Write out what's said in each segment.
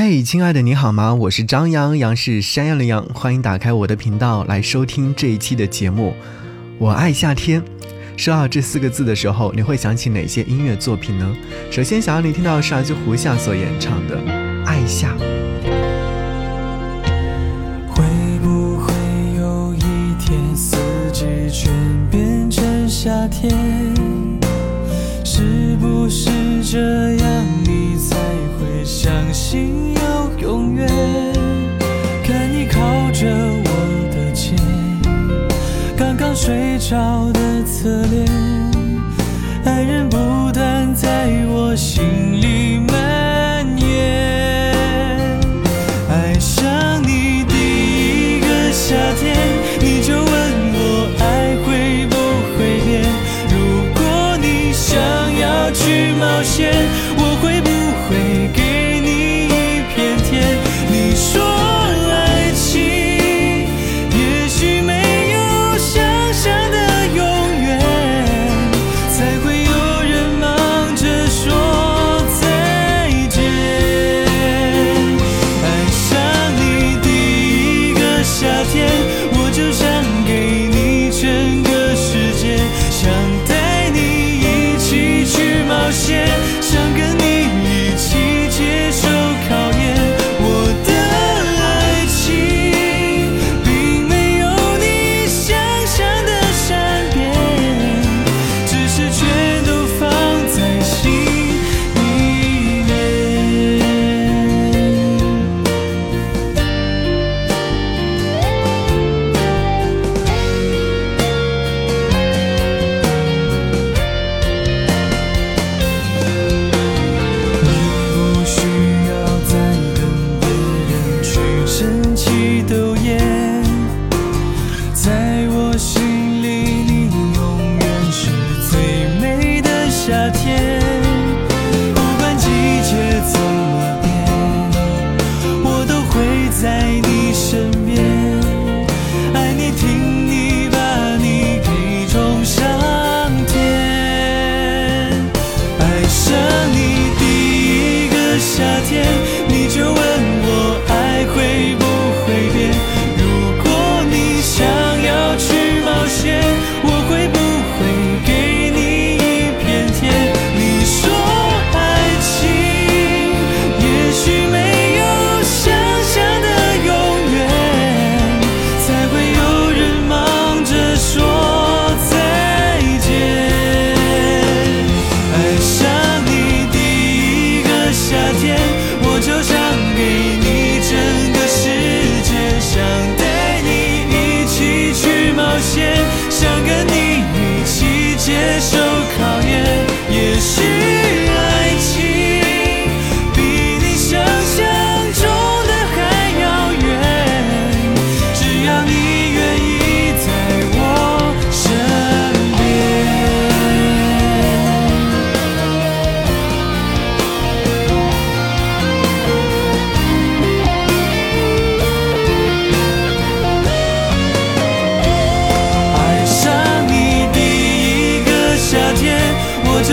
嘿，亲爱的，你好吗？我是张扬，杨是山羊的羊，欢迎打开我的频道来收听这一期的节目。我爱夏天。说到这四个字的时候，你会想起哪些音乐作品呢？首先想要你听到的是来自胡夏所演唱的《爱夏》。会不会有一天，四季全变成夏天？是不是这样，你才相信有永远？看你靠着我的肩，刚刚睡着的侧脸，爱人不断在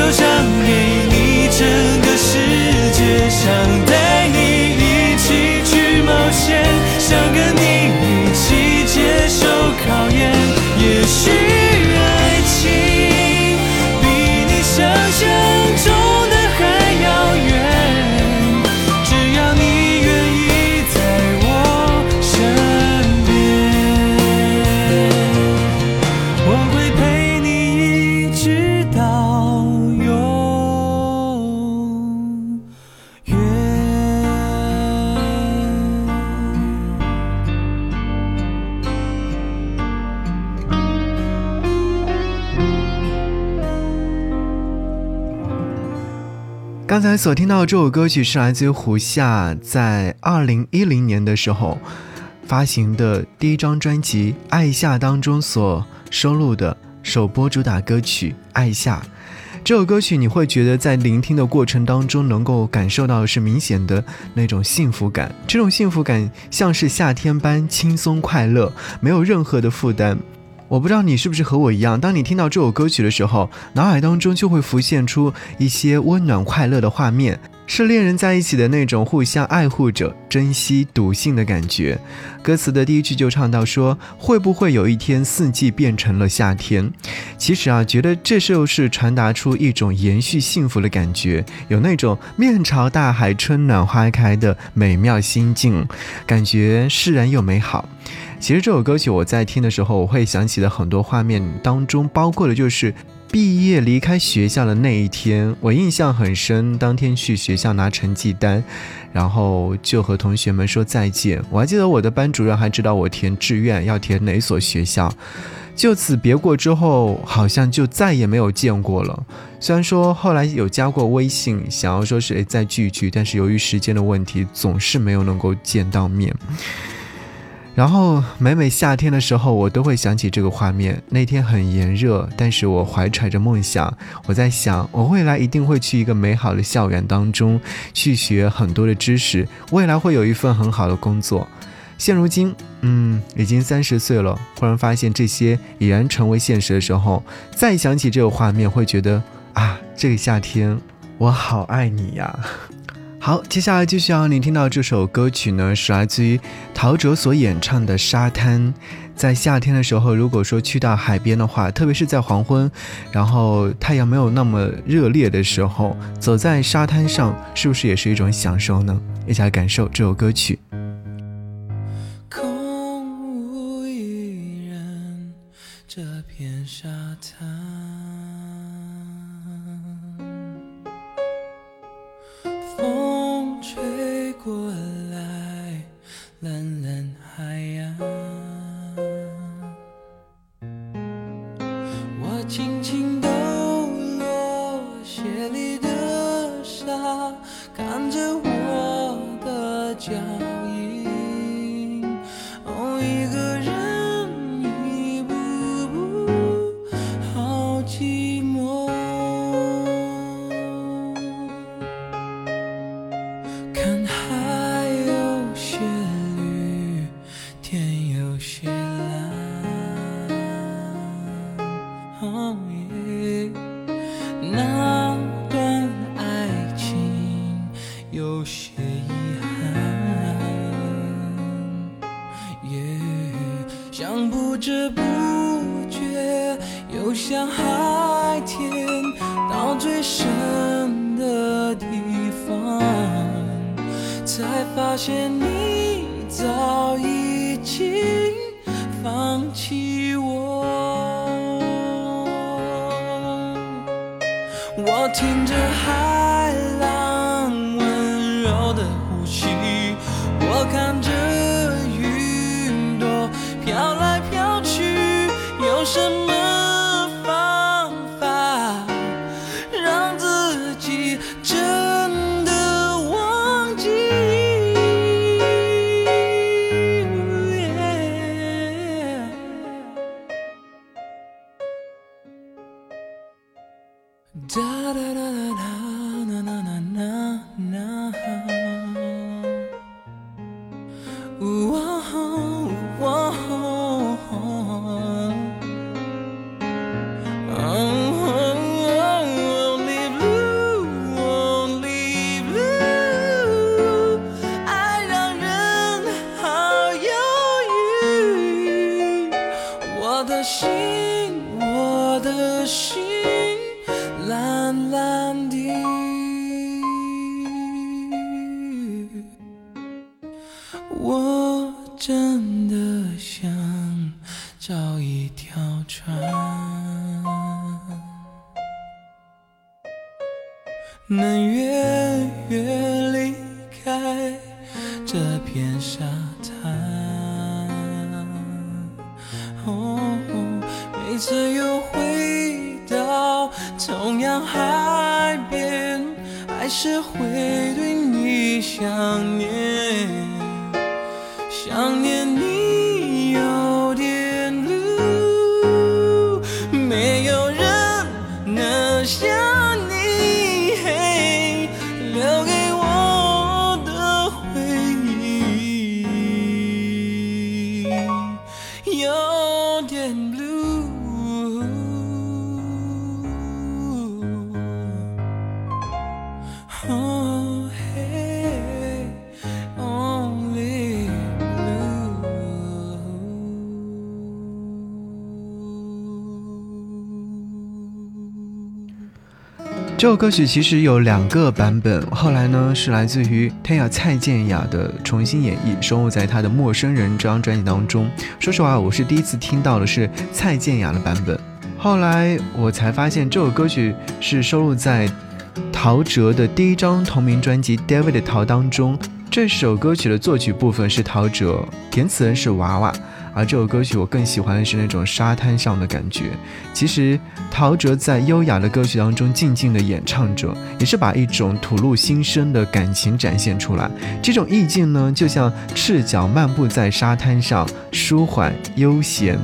就像你。刚才所听到的这首歌曲是来自于胡夏在二零一零年的时候发行的第一张专辑《爱夏》当中所收录的首播主打歌曲《爱夏》。这首歌曲你会觉得在聆听的过程当中，能够感受到的是明显的那种幸福感。这种幸福感像是夏天般轻松快乐，没有任何的负担。我不知道你是不是和我一样，当你听到这首歌曲的时候，脑海当中就会浮现出一些温暖快乐的画面。是恋人在一起的那种互相爱护着、珍惜笃信的感觉。歌词的第一句就唱到说：“会不会有一天四季变成了夏天？”其实啊，觉得这就是传达出一种延续幸福的感觉，有那种面朝大海、春暖花开的美妙心境，感觉释然又美好。其实这首歌曲我在听的时候，我会想起的很多画面当中，包括的就是。毕业离开学校的那一天，我印象很深。当天去学校拿成绩单，然后就和同学们说再见。我还记得我的班主任还知道我填志愿要填哪所学校。就此别过之后，好像就再也没有见过了。虽然说后来有加过微信，想要说是再聚一聚，但是由于时间的问题，总是没有能够见到面。然后每每夏天的时候，我都会想起这个画面。那天很炎热，但是我怀揣着梦想，我在想，我未来一定会去一个美好的校园当中，去学很多的知识，未来会有一份很好的工作。现如今，嗯，已经三十岁了，忽然发现这些已然成为现实的时候，再想起这个画面，会觉得啊，这个夏天，我好爱你呀。好，接下来继续要你听到这首歌曲呢，是来自于陶喆所演唱的《沙滩》。在夏天的时候，如果说去到海边的话，特别是在黄昏，然后太阳没有那么热烈的时候，走在沙滩上，是不是也是一种享受呢？一起来感受这首歌曲。空无一人，这片沙滩。我听着海每次又回到同样海边，还是会对你想念，想念这首歌曲其实有两个版本，后来呢是来自于天雅蔡健雅的重新演绎，收录在她的《陌生人》这张专辑当中。说实话，我是第一次听到的是蔡健雅的版本，后来我才发现这首歌曲是收录在陶喆的第一张同名专辑《David 的陶》当中。这首歌曲的作曲部分是陶喆，填词人是娃娃。而这首歌曲我更喜欢的是那种沙滩上的感觉。其实陶喆在优雅的歌曲当中静静的演唱着，也是把一种吐露心声的感情展现出来。这种意境呢，就像赤脚漫步在沙滩上，舒缓悠闲，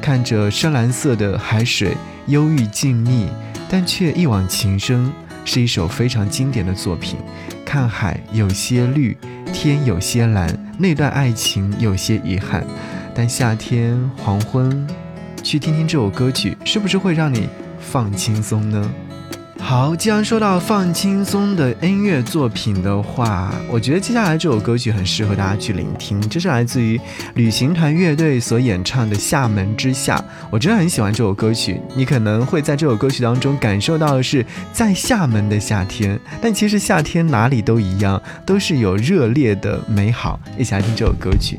看着深蓝色的海水，忧郁静谧，但却一往情深，是一首非常经典的作品。看海有些绿，天有些蓝，那段爱情有些遗憾。但夏天黄昏，去听听这首歌曲，是不是会让你放轻松呢？好，既然说到放轻松的音乐作品的话，我觉得接下来这首歌曲很适合大家去聆听。这是来自于旅行团乐队所演唱的《厦门之夏》，我真的很喜欢这首歌曲。你可能会在这首歌曲当中感受到的是在厦门的夏天，但其实夏天哪里都一样，都是有热烈的美好。一起来听这首歌曲。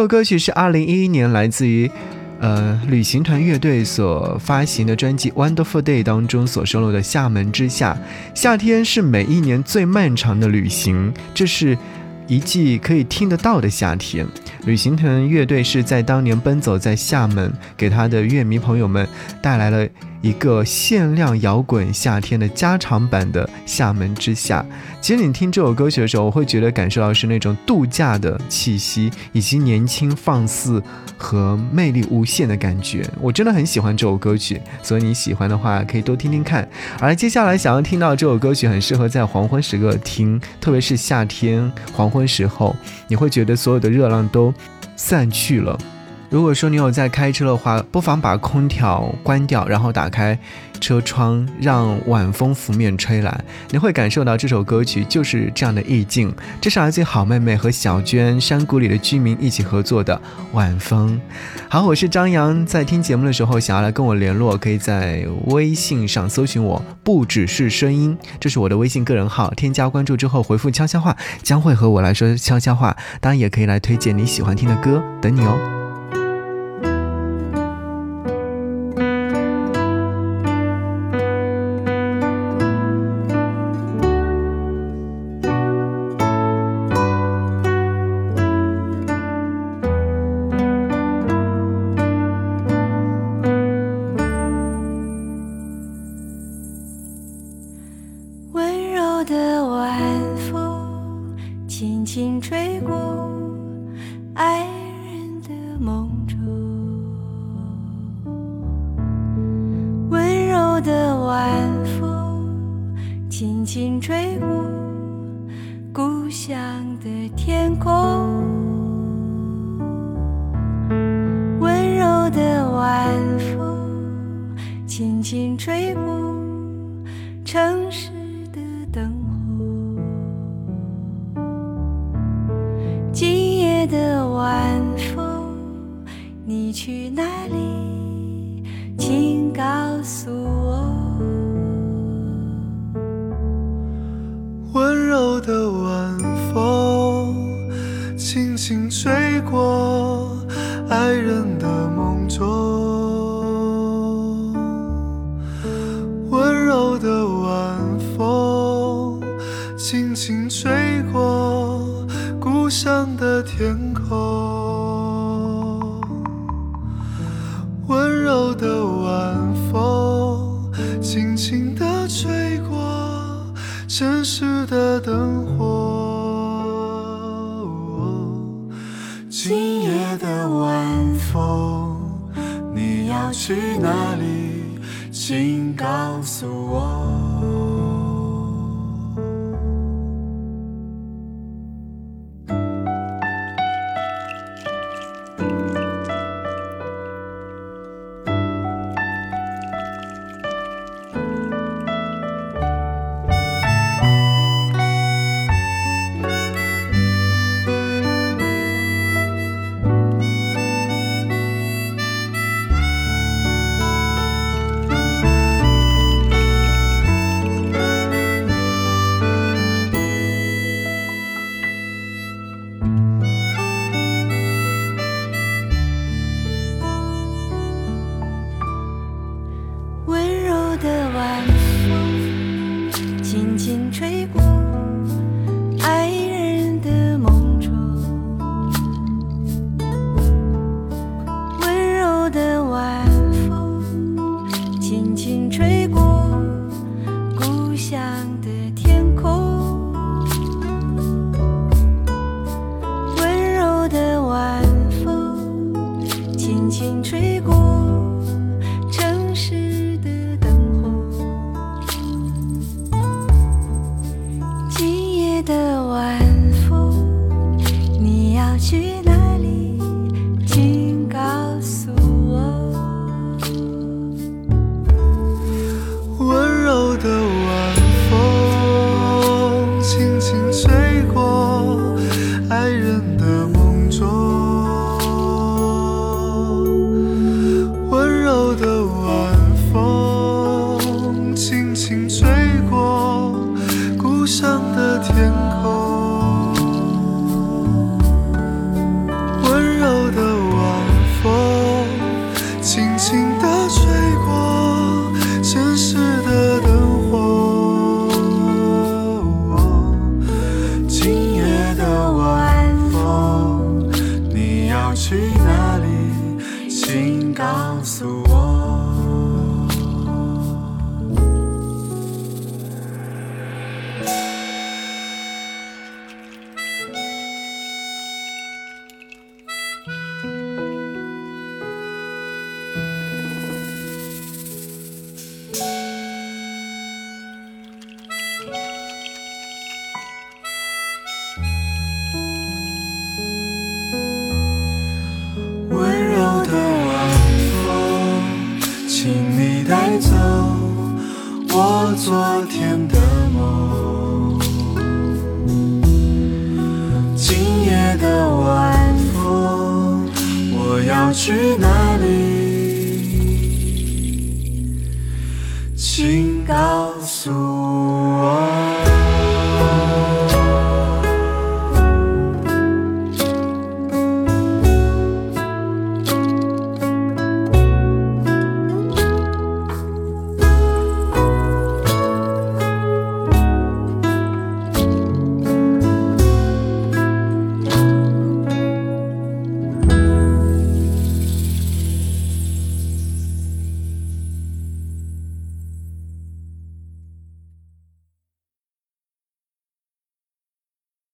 这首歌曲是二零一一年来自于。呃，旅行团乐队所发行的专辑《Wonderful Day》当中所收录的《厦门之夏》，夏天是每一年最漫长的旅行，这是一季可以听得到的夏天。旅行团乐队是在当年奔走在厦门，给他的乐迷朋友们带来了。一个限量摇滚夏天的加长版的《厦门之夏》。其实你听这首歌曲的时候，我会觉得感受到是那种度假的气息，以及年轻放肆和魅力无限的感觉。我真的很喜欢这首歌曲，所以你喜欢的话可以多听听看。而接下来想要听到这首歌曲，很适合在黄昏时刻听，特别是夏天黄昏时候，你会觉得所有的热浪都 散去了。如果说你有在开车的话，不妨把空调关掉，然后打开车窗，让晚风拂面吹来，你会感受到这首歌曲就是这样的意境。这是来自好妹妹和小娟山谷里的居民一起合作的《晚风》。好，我是张扬，在听节目的时候想要来跟我联络，可以在微信上搜寻我，不只是声音，这是我的微信个人号，添加关注之后回复悄悄话，将会和我来说悄悄话。当然也可以来推荐你喜欢听的歌，等你哦。轻轻吹过爱人的梦中温柔的晚风轻轻吹过故乡的天空。去哪里？请告诉我。温柔的晚的晚风轻轻吹过 souvent. 去哪